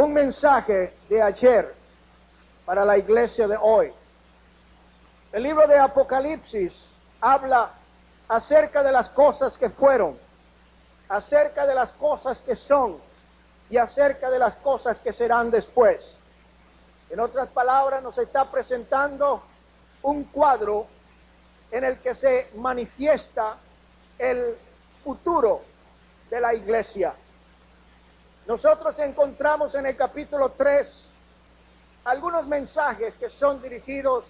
un mensaje de ayer para la iglesia de hoy. El libro de Apocalipsis habla acerca de las cosas que fueron, acerca de las cosas que son y acerca de las cosas que serán después. En otras palabras, nos está presentando un cuadro en el que se manifiesta el futuro de la iglesia. Nosotros encontramos en el capítulo 3 algunos mensajes que son dirigidos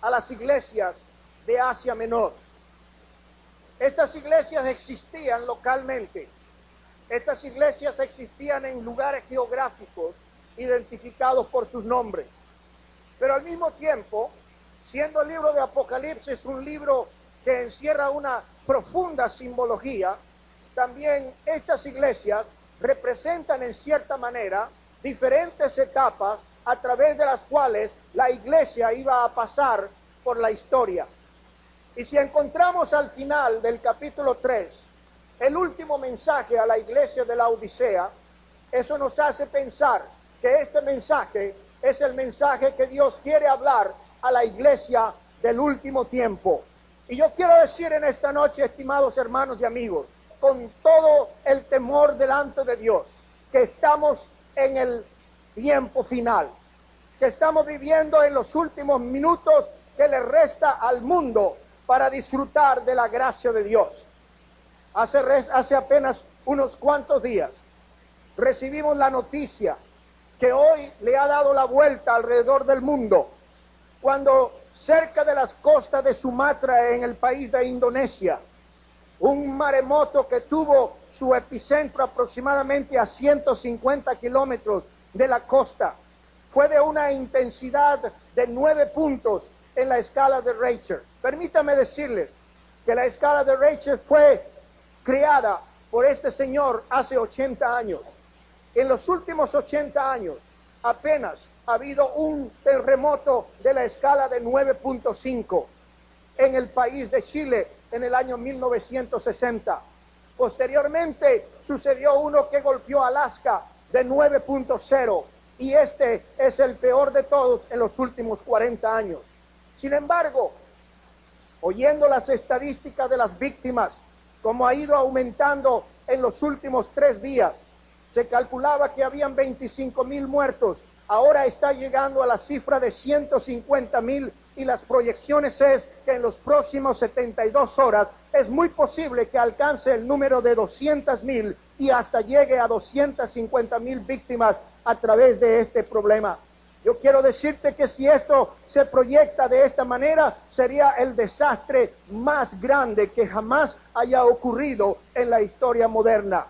a las iglesias de Asia Menor. Estas iglesias existían localmente. Estas iglesias existían en lugares geográficos identificados por sus nombres. Pero al mismo tiempo, siendo el libro de Apocalipsis un libro que encierra una profunda simbología, también estas iglesias representan en cierta manera diferentes etapas a través de las cuales la iglesia iba a pasar por la historia. Y si encontramos al final del capítulo 3 el último mensaje a la iglesia de la Odisea, eso nos hace pensar que este mensaje es el mensaje que Dios quiere hablar a la iglesia del último tiempo. Y yo quiero decir en esta noche, estimados hermanos y amigos, con todo el temor delante de Dios, que estamos en el tiempo final, que estamos viviendo en los últimos minutos que le resta al mundo para disfrutar de la gracia de Dios. Hace, hace apenas unos cuantos días recibimos la noticia que hoy le ha dado la vuelta alrededor del mundo, cuando cerca de las costas de Sumatra, en el país de Indonesia, un maremoto que tuvo su epicentro aproximadamente a 150 kilómetros de la costa, fue de una intensidad de nueve puntos en la escala de Richter. Permítame decirles que la escala de Richter fue creada por este señor hace 80 años. En los últimos 80 años apenas ha habido un terremoto de la escala de 9.5 en el país de Chile en el año 1960. Posteriormente sucedió uno que golpeó Alaska de 9.0 y este es el peor de todos en los últimos 40 años. Sin embargo, oyendo las estadísticas de las víctimas, como ha ido aumentando en los últimos tres días, se calculaba que habían 25 mil muertos, ahora está llegando a la cifra de 150 mil y las proyecciones es que en los próximos 72 horas es muy posible que alcance el número de 200 mil y hasta llegue a 250 mil víctimas a través de este problema. Yo quiero decirte que si esto se proyecta de esta manera, sería el desastre más grande que jamás haya ocurrido en la historia moderna.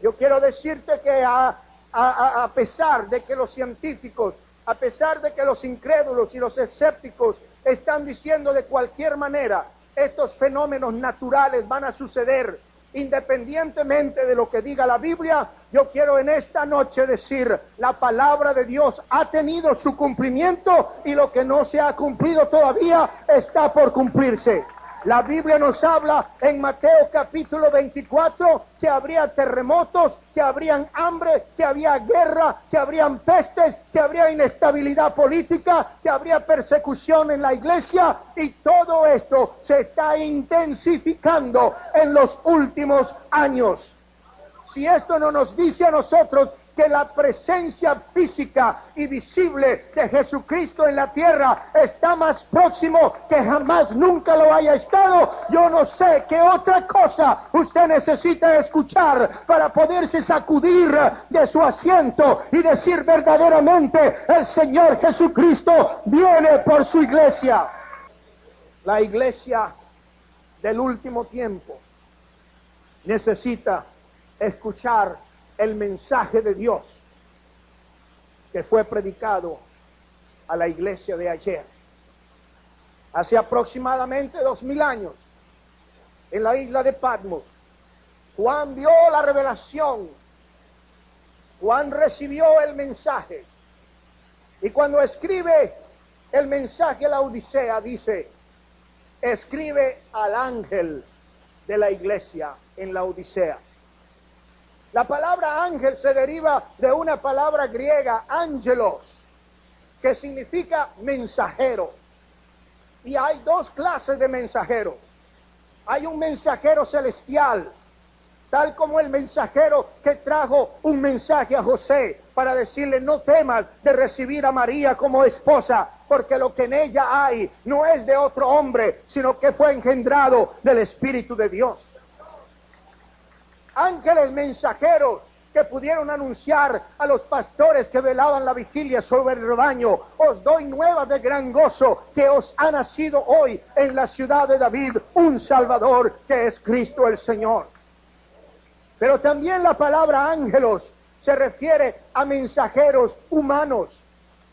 Yo quiero decirte que a, a, pesar de que los científicos, a pesar de que los incrédulos y los escépticos están diciendo de cualquier manera, estos fenómenos naturales van a suceder independientemente de lo que diga la Biblia, yo quiero en esta noche decir, la palabra de Dios ha tenido su cumplimiento y lo que no se ha cumplido todavía está por cumplirse. La Biblia nos habla en Mateo capítulo 24 que habría terremotos, que habrían hambre, que había guerra, que habrían pestes, que habría inestabilidad política, que habría persecución en la iglesia y todo esto se está intensificando en los últimos años. Si esto no nos dice a nosotros que la presencia física y visible de Jesucristo en la tierra está más próximo que jamás nunca lo haya estado. Yo no sé qué otra cosa usted necesita escuchar para poderse sacudir de su asiento y decir verdaderamente, el Señor Jesucristo viene por su iglesia. La iglesia del último tiempo necesita escuchar el mensaje de Dios que fue predicado a la iglesia de ayer. Hace aproximadamente dos mil años, en la isla de Patmos, Juan vio la revelación, Juan recibió el mensaje, y cuando escribe el mensaje a la Odisea, dice, escribe al ángel de la iglesia en la Odisea. La palabra ángel se deriva de una palabra griega, ángelos, que significa mensajero. Y hay dos clases de mensajeros. Hay un mensajero celestial, tal como el mensajero que trajo un mensaje a José para decirle no temas de recibir a María como esposa, porque lo que en ella hay no es de otro hombre, sino que fue engendrado del Espíritu de Dios. Ángeles mensajeros que pudieron anunciar a los pastores que velaban la vigilia sobre el rebaño, os doy nuevas de gran gozo que os ha nacido hoy en la ciudad de David un Salvador que es Cristo el Señor. Pero también la palabra ángelos se refiere a mensajeros humanos,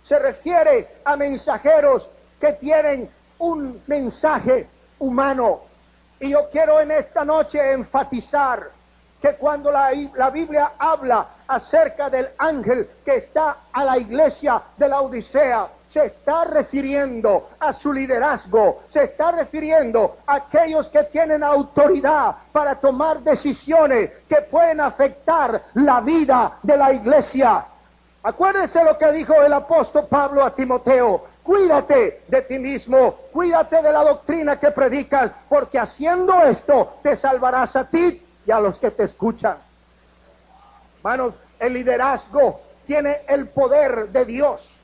se refiere a mensajeros que tienen un mensaje humano. Y yo quiero en esta noche enfatizar que cuando la, la, Biblia habla acerca del ángel que está a la iglesia de la Odisea, se está refiriendo a su liderazgo, se está refiriendo a aquellos que tienen autoridad para tomar decisiones que pueden afectar la vida de la iglesia. Acuérdense lo que dijo el apóstol Pablo a Timoteo, cuídate de ti mismo, cuídate de la doctrina que predicas, porque haciendo esto te salvarás a ti y a los que te escuchan. Hermanos, el liderazgo tiene el poder de Dios.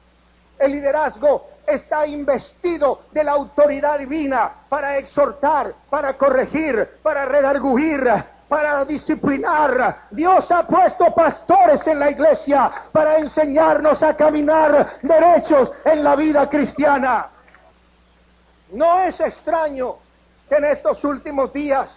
El liderazgo está investido de la autoridad divina para exhortar, para corregir, para redarguir, para disciplinar. Dios ha puesto pastores en la iglesia para enseñarnos a caminar derechos en la vida cristiana. No es extraño que en estos últimos días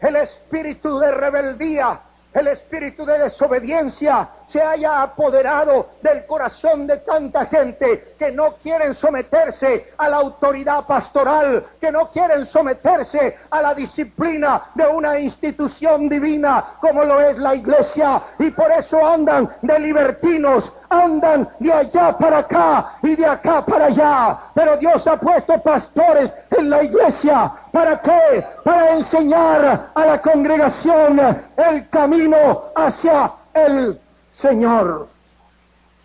el espíritu de rebeldía el espíritu de desobediencia se haya apoderado del corazón de tanta gente que no quieren someterse a la autoridad pastoral, que no quieren someterse a la disciplina de una institución divina como lo es la iglesia y por eso andan de libertinos, andan de allá para acá y de acá para allá. Pero Dios ha puesto pastores en la iglesia. ¿Para qué? Para enseñar a la congregación el camino hacia el Señor.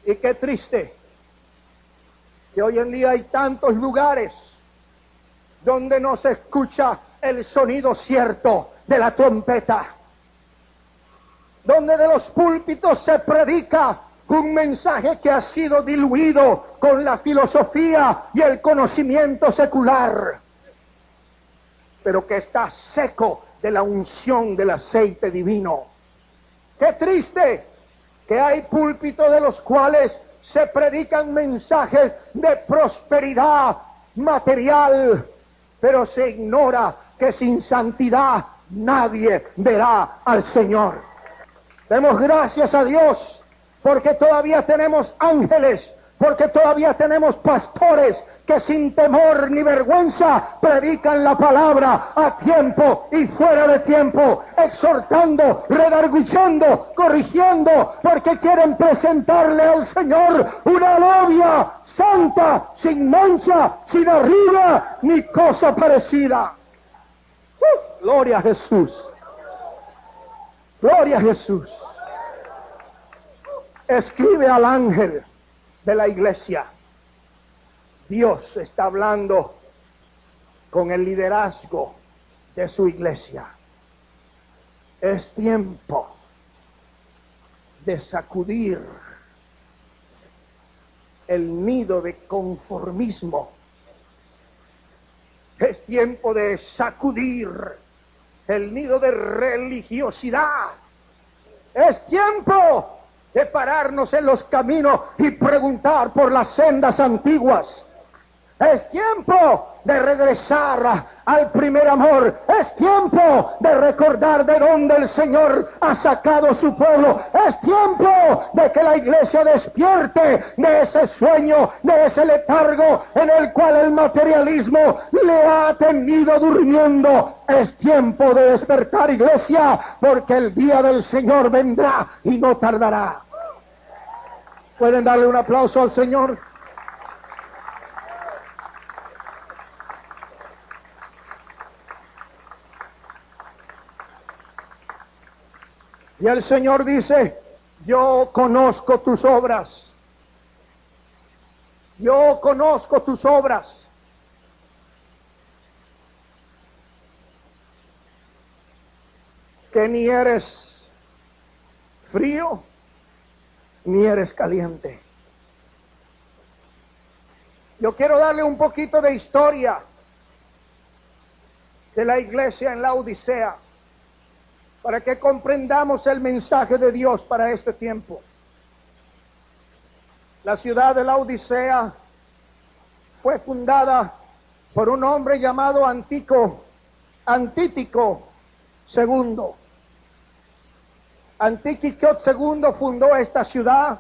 Y qué triste que hoy en día hay tantos lugares donde no se escucha el sonido cierto de la trompeta, donde de los púlpitos se predica un mensaje que ha sido diluido con la filosofía y el conocimiento secular, pero que está seco de la unción del aceite divino. Qué triste que hay púlpitos de los cuales se predican mensajes de prosperidad material, pero se ignora que sin santidad nadie verá al Señor. Demos gracias a Dios porque todavía tenemos ángeles, porque todavía tenemos pastores que sin temor ni vergüenza predican la palabra a tiempo y fuera de tiempo, exhortando, redarguyendo, corrigiendo, porque quieren presentarle al Señor una novia santa, sin mancha, sin arriba, ni cosa parecida. ¡Uh! gloria a Jesús. Gloria a Jesús escribe al ángel de la iglesia. Dios está hablando con el liderazgo de su iglesia. Es tiempo de sacudir el nido de conformismo. Es tiempo de sacudir el nido de religiosidad. Es tiempo de pararnos en los caminos y preguntar por las sendas antiguas. Es tiempo de regresar al primer amor. Es tiempo de recordar de dónde el Señor ha sacado su pueblo. Es tiempo de que la iglesia despierte de ese sueño, de ese letargo en el cual el materialismo le ha tenido durmiendo. Es tiempo de despertar iglesia porque el día del Señor vendrá y no tardará. ¿Pueden darle un aplauso al Señor? Y el Señor dice, yo conozco tus obras. Yo conozco tus obras. Que ni eres frío, ni eres caliente. Yo quiero darle un poquito de historia de la iglesia en la Odisea para que comprendamos el mensaje de Dios para este tiempo. La ciudad de la Odisea fue fundada por un hombre llamado Antico, Antítico II. Antítico II fundó esta ciudad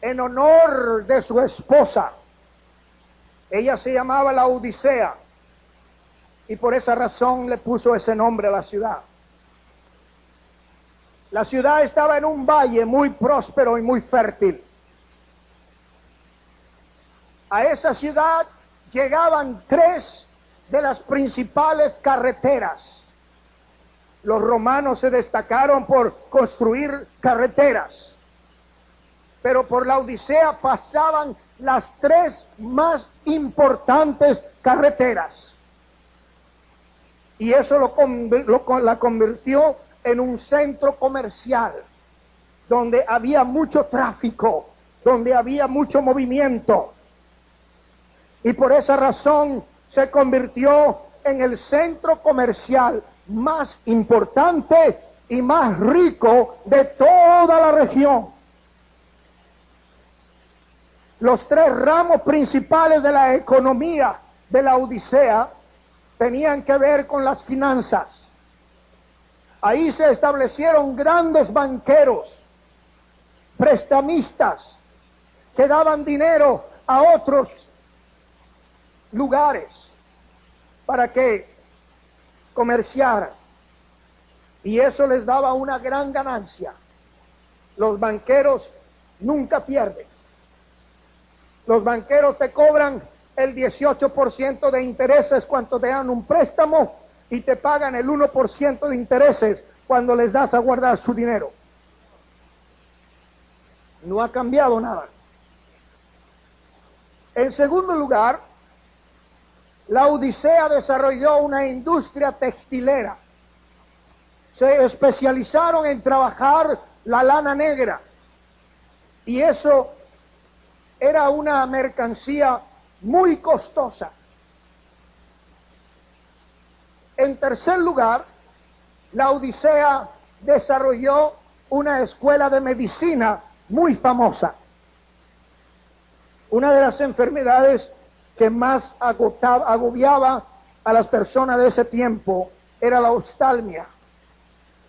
en honor de su esposa. Ella se llamaba la Odisea y por esa razón le puso ese nombre a la ciudad. La ciudad estaba en un valle muy próspero y muy fértil. A esa ciudad llegaban tres de las principales carreteras. Los romanos se destacaron por construir carreteras, pero por la Odisea pasaban las tres más importantes carreteras. Y eso lo, la convirtió en un centro comercial donde había mucho tráfico, donde había mucho movimiento. Y por esa razón se convirtió en el centro comercial más importante y más rico de toda la región. Los tres ramos principales de la economía de la Odisea tenían que ver con las finanzas. Ahí se establecieron grandes banqueros, prestamistas, que daban dinero a otros lugares para que comerciaran. Y eso les daba una gran ganancia. Los banqueros nunca pierden. Los banqueros te cobran el 18% de intereses cuando te dan un préstamo y te pagan el 1% de intereses cuando les das a guardar su dinero. No ha cambiado nada. En segundo lugar, la Odisea desarrolló una industria textilera. Se especializaron en trabajar la lana negra. Y eso era una mercancía muy costosa. En tercer lugar, la Odisea desarrolló una escuela de medicina muy famosa. Una de las enfermedades que más agobiaba a las personas de ese tiempo era la oftalmia.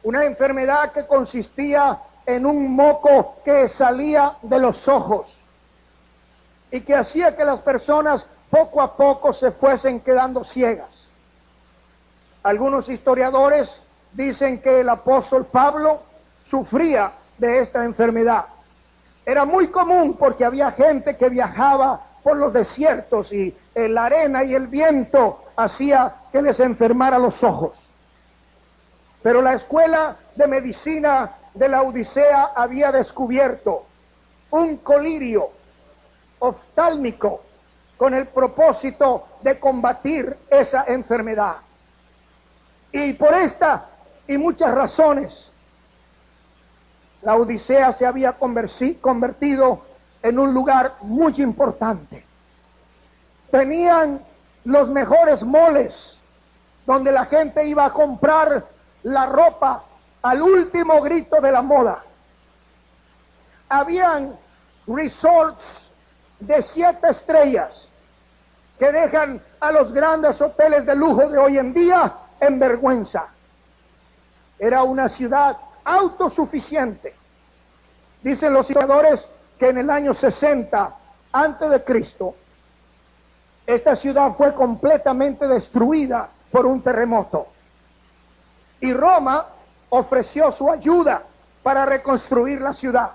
Una enfermedad que consistía en un moco que salía de los ojos y que hacía que las personas poco a poco se fuesen quedando ciegas. Algunos historiadores dicen que el apóstol Pablo sufría de esta enfermedad. Era muy común porque había gente que viajaba por los desiertos y la arena y el viento hacía que les enfermara los ojos. Pero la escuela de medicina de la Odisea había descubierto un colirio oftálmico con el propósito de combatir esa enfermedad. Y por esta y muchas razones, la Odisea se había convertido en un lugar muy importante. Tenían los mejores moles donde la gente iba a comprar la ropa al último grito de la moda. Habían resorts de siete estrellas que dejan a los grandes hoteles de lujo de hoy en día en vergüenza. Era una ciudad autosuficiente. Dicen los historiadores que en el año 60 antes de Cristo esta ciudad fue completamente destruida por un terremoto. Y Roma ofreció su ayuda para reconstruir la ciudad.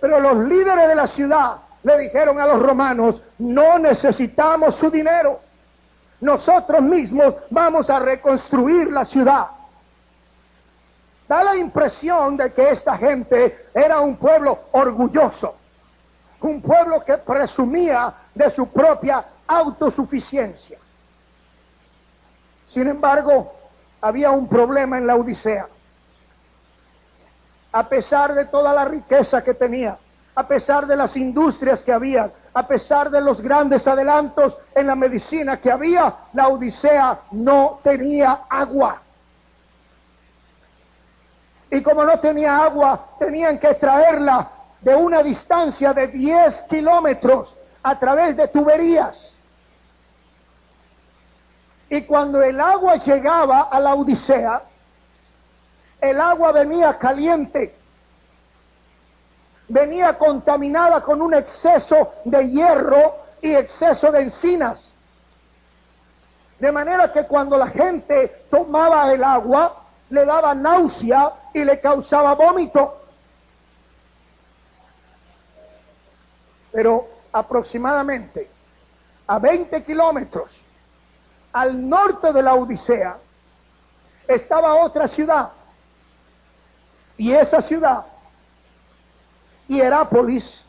Pero los líderes de la ciudad le dijeron a los romanos, no necesitamos su dinero nosotros mismos vamos a reconstruir la ciudad. Da la impresión de que esta gente era un pueblo orgulloso, un pueblo que presumía de su propia autosuficiencia. Sin embargo, había un problema en la Odisea. A pesar de toda la riqueza que tenía, a pesar de las industrias que había, a pesar de los grandes adelantos en la medicina que había, la Odisea no tenía agua. Y como no tenía agua, tenían que traerla de una distancia de 10 kilómetros a través de tuberías. Y cuando el agua llegaba a la Odisea, el agua venía caliente, venía contaminada con un exceso de hierro y exceso de encinas. De manera que cuando la gente tomaba el agua, le daba náusea y le causaba vómito. Pero aproximadamente a 20 kilómetros al norte de la Odisea estaba otra ciudad. Y esa ciudad, Hierápolis,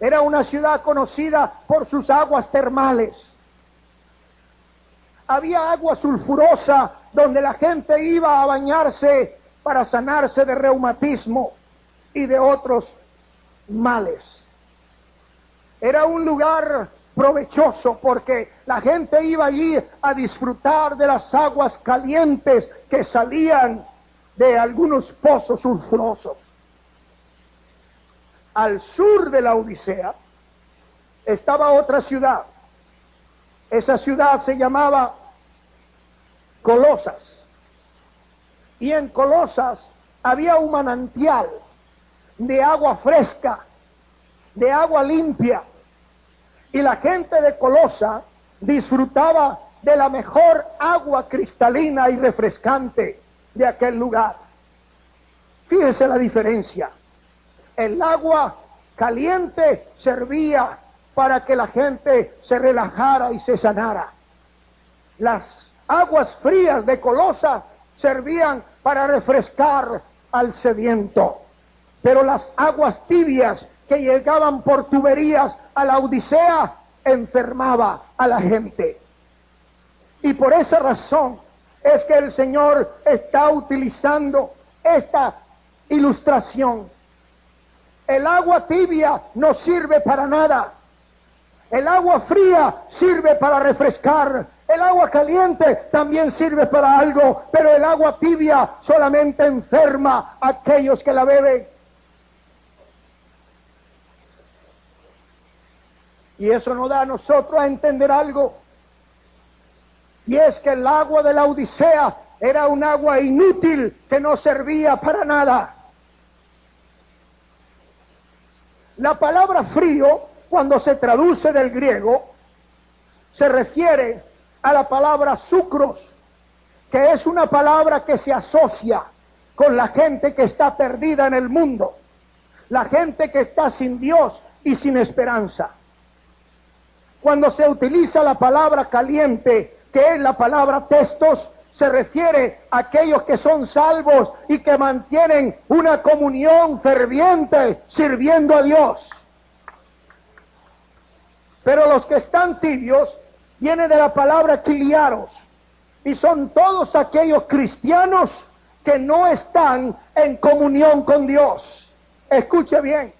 era una ciudad conocida por sus aguas termales. Había agua sulfurosa donde la gente iba a bañarse para sanarse de reumatismo y de otros males. Era un lugar provechoso porque la gente iba allí a disfrutar de las aguas calientes que salían de algunos pozos sulfurosos. Al sur de la Odisea estaba otra ciudad. Esa ciudad se llamaba Colosas. Y en Colosas había un manantial de agua fresca, de agua limpia, y la gente de Colosa disfrutaba de la mejor agua cristalina y refrescante de aquel lugar. Fíjese la diferencia. El agua caliente servía para que la gente se relajara y se sanara. Las aguas frías de Colosa servían para refrescar al sediento. Pero las aguas tibias que llegaban por tuberías a la Odisea enfermaba a la gente. Y por esa razón es que el Señor está utilizando esta ilustración. El agua tibia no sirve para nada. El agua fría sirve para refrescar. El agua caliente también sirve para algo, pero el agua tibia solamente enferma a aquellos que la beben. Y eso nos da a nosotros a entender algo. Y es que el agua de la Odisea era un agua inútil que no servía para nada. La palabra frío, cuando se traduce del griego, se refiere a la palabra sucros, que es una palabra que se asocia con la gente que está perdida en el mundo, la gente que está sin Dios y sin esperanza. Cuando se utiliza la palabra caliente, que es la palabra textos, se refiere a aquellos que son salvos y que mantienen una comunión ferviente sirviendo a Dios. Pero los que están tibios viene de la palabra quiliaros y son todos aquellos cristianos que no están en comunión con Dios. Escuche bien.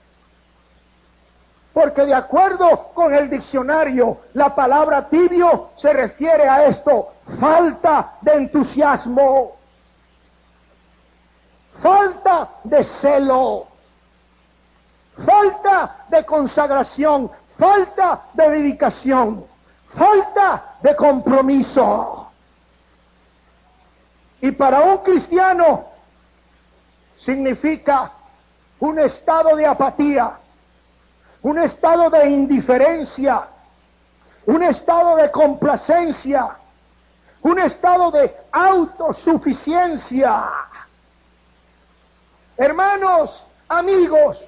Porque de acuerdo con el diccionario, la palabra tibio se refiere a esto, falta de entusiasmo, falta de celo, falta de consagración, falta de dedicación, falta de compromiso. Y para un cristiano significa un estado de apatía, un estado de indiferencia, un estado de complacencia, un estado de autosuficiencia. Hermanos, amigos,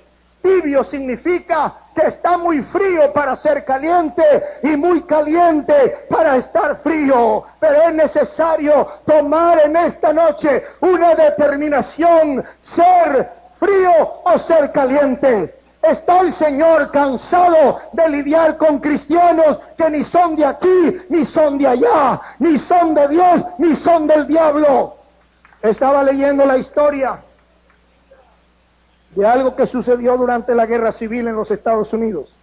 Tibio significa que está muy frío para ser caliente y muy caliente para estar frío. Pero es necesario tomar en esta noche una determinación, ser frío o ser caliente. Está el Señor cansado de lidiar con cristianos que ni son de aquí, ni son de allá, ni son de Dios, ni son del diablo. Estaba leyendo la historia de algo que sucedió durante la guerra civil en los Estados Unidos.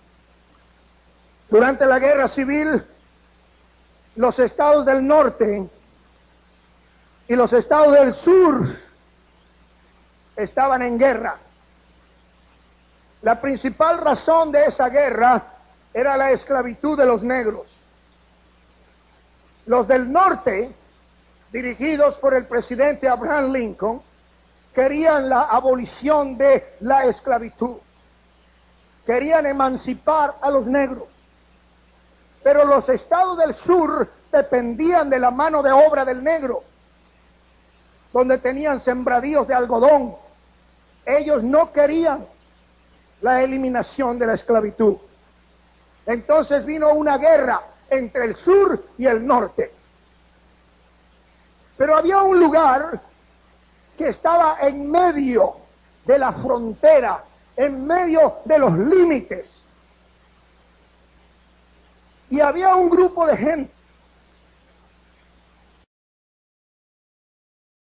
Durante la guerra civil, los estados del norte y los estados del sur estaban en guerra. La principal razón de esa guerra era la esclavitud de los negros. Los del norte, dirigidos por el presidente Abraham Lincoln, querían la abolición de la esclavitud. Querían emancipar a los negros. Pero los estados del sur dependían de la mano de obra del negro, donde tenían sembradíos de algodón. Ellos no querían la eliminación de la esclavitud. Entonces vino una guerra entre el sur y el norte. Pero había un lugar estaba en medio de la frontera, en medio de los límites. Y había un grupo de gente